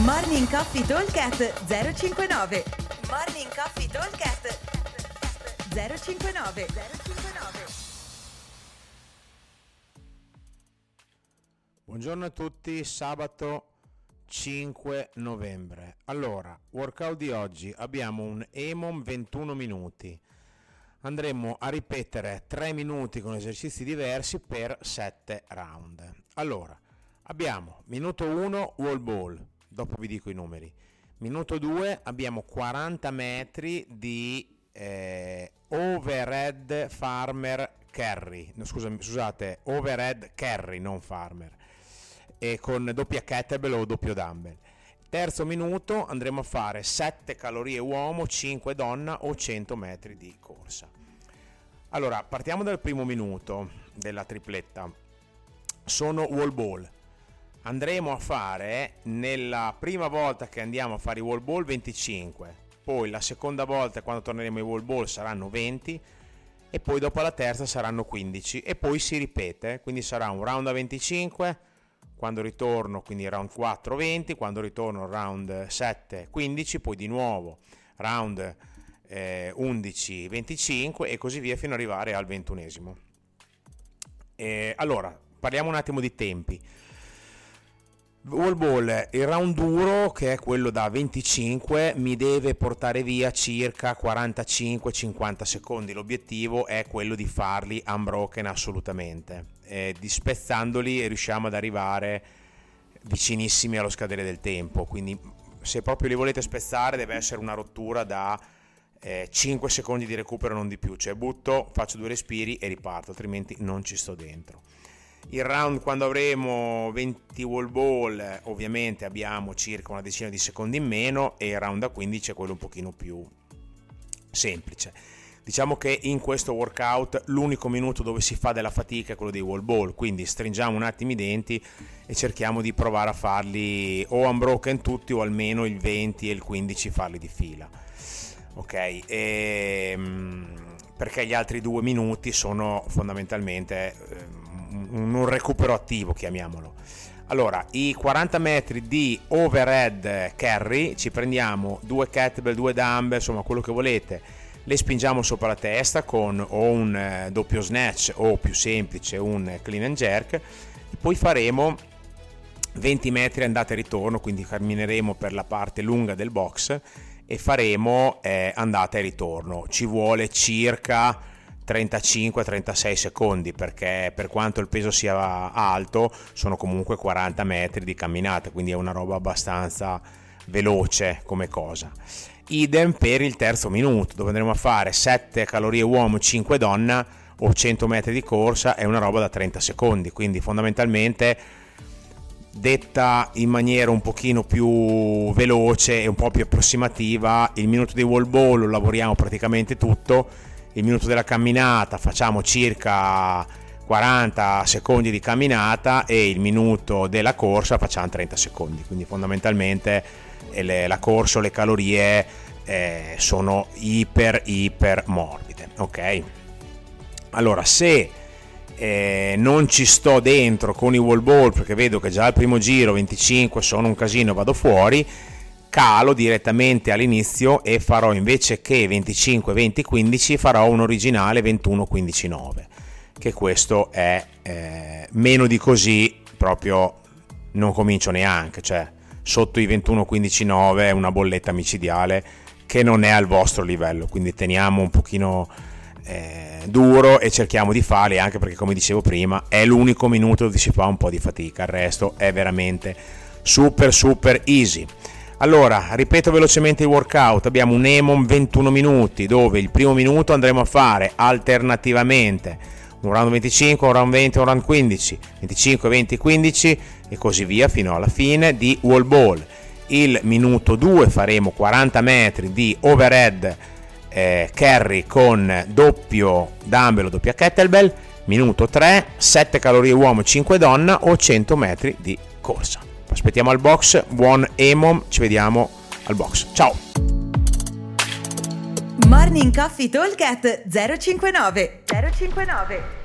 Morning Coffee Talkcast 059 Morning Coffee Talkcast 059 059 Buongiorno a tutti, sabato 5 novembre. Allora, workout di oggi abbiamo un EMOM 21 minuti. Andremo a ripetere 3 minuti con esercizi diversi per 7 round. Allora, abbiamo minuto 1 wall ball, dopo vi dico i numeri. Minuto 2 abbiamo 40 metri di eh, overhead farmer carry, no, scusami, scusate, overhead carry, non farmer, e con doppia kettlebell o doppio dumbbell. Terzo minuto andremo a fare 7 calorie uomo, 5 donna o 100 metri di corsa. Allora, partiamo dal primo minuto della tripletta. Sono wall ball andremo a fare nella prima volta che andiamo a fare i wall ball 25 poi la seconda volta quando torneremo ai wall ball saranno 20 e poi dopo la terza saranno 15 e poi si ripete quindi sarà un round a 25 quando ritorno quindi round 4 20 quando ritorno round 7 15 poi di nuovo round eh, 11 25 e così via fino ad arrivare al ventunesimo. Allora parliamo un attimo di tempi Wall ball, il round duro che è quello da 25 mi deve portare via circa 45-50 secondi, l'obiettivo è quello di farli unbroken assolutamente, eh, dispezzandoli riusciamo ad arrivare vicinissimi allo scadere del tempo, quindi se proprio li volete spezzare deve essere una rottura da eh, 5 secondi di recupero non di più, cioè butto, faccio due respiri e riparto, altrimenti non ci sto dentro. Il round quando avremo 20 wall ball ovviamente abbiamo circa una decina di secondi in meno e il round da 15 è quello un pochino più semplice. Diciamo che in questo workout l'unico minuto dove si fa della fatica è quello dei wall ball, quindi stringiamo un attimo i denti e cerchiamo di provare a farli o unbroken tutti o almeno il 20 e il 15 farli di fila. Ok, e, ehm, perché gli altri due minuti sono fondamentalmente... Un recupero attivo, chiamiamolo. Allora, i 40 metri di overhead carry, ci prendiamo due kettlebell, due dumbbell, insomma quello che volete, le spingiamo sopra la testa con o un eh, doppio snatch o più semplice un clean and jerk, poi faremo 20 metri andata e ritorno, quindi cammineremo per la parte lunga del box e faremo eh, andata e ritorno. Ci vuole circa 35-36 secondi perché per quanto il peso sia alto sono comunque 40 metri di camminata quindi è una roba abbastanza veloce come cosa. Idem per il terzo minuto dove andremo a fare 7 calorie uomo 5 donna o 100 metri di corsa è una roba da 30 secondi. Quindi fondamentalmente detta in maniera un pochino più veloce e un po' più approssimativa il minuto di wall ball lo lavoriamo praticamente tutto il minuto della camminata facciamo circa 40 secondi di camminata e il minuto della corsa facciamo 30 secondi. Quindi fondamentalmente eh, le, la corsa o le calorie eh, sono iper iper morbide ok? Allora se eh, non ci sto dentro con i wall ball perché vedo che già al primo giro 25 sono un casino vado fuori calo direttamente all'inizio e farò invece che 25 20 15 farò un originale 21 15 9 che questo è eh, meno di così proprio non comincio neanche cioè sotto i 21 15 9 è una bolletta micidiale che non è al vostro livello quindi teniamo un pochino eh, duro e cerchiamo di farli anche perché come dicevo prima è l'unico minuto dove si fa un po' di fatica il resto è veramente super super easy allora, ripeto velocemente il workout, abbiamo un EMON 21 minuti dove il primo minuto andremo a fare alternativamente un round 25, un round 20, un round 15, 25, 20, 15 e così via fino alla fine di wall ball. Il minuto 2 faremo 40 metri di overhead eh, carry con doppio dumbbell o doppia kettlebell. Minuto 3, 7 calorie uomo, 5 donna o 100 metri di corsa aspettiamo al box, buon Emom, ci vediamo al box. Ciao! Morning Coffee Talk 059 059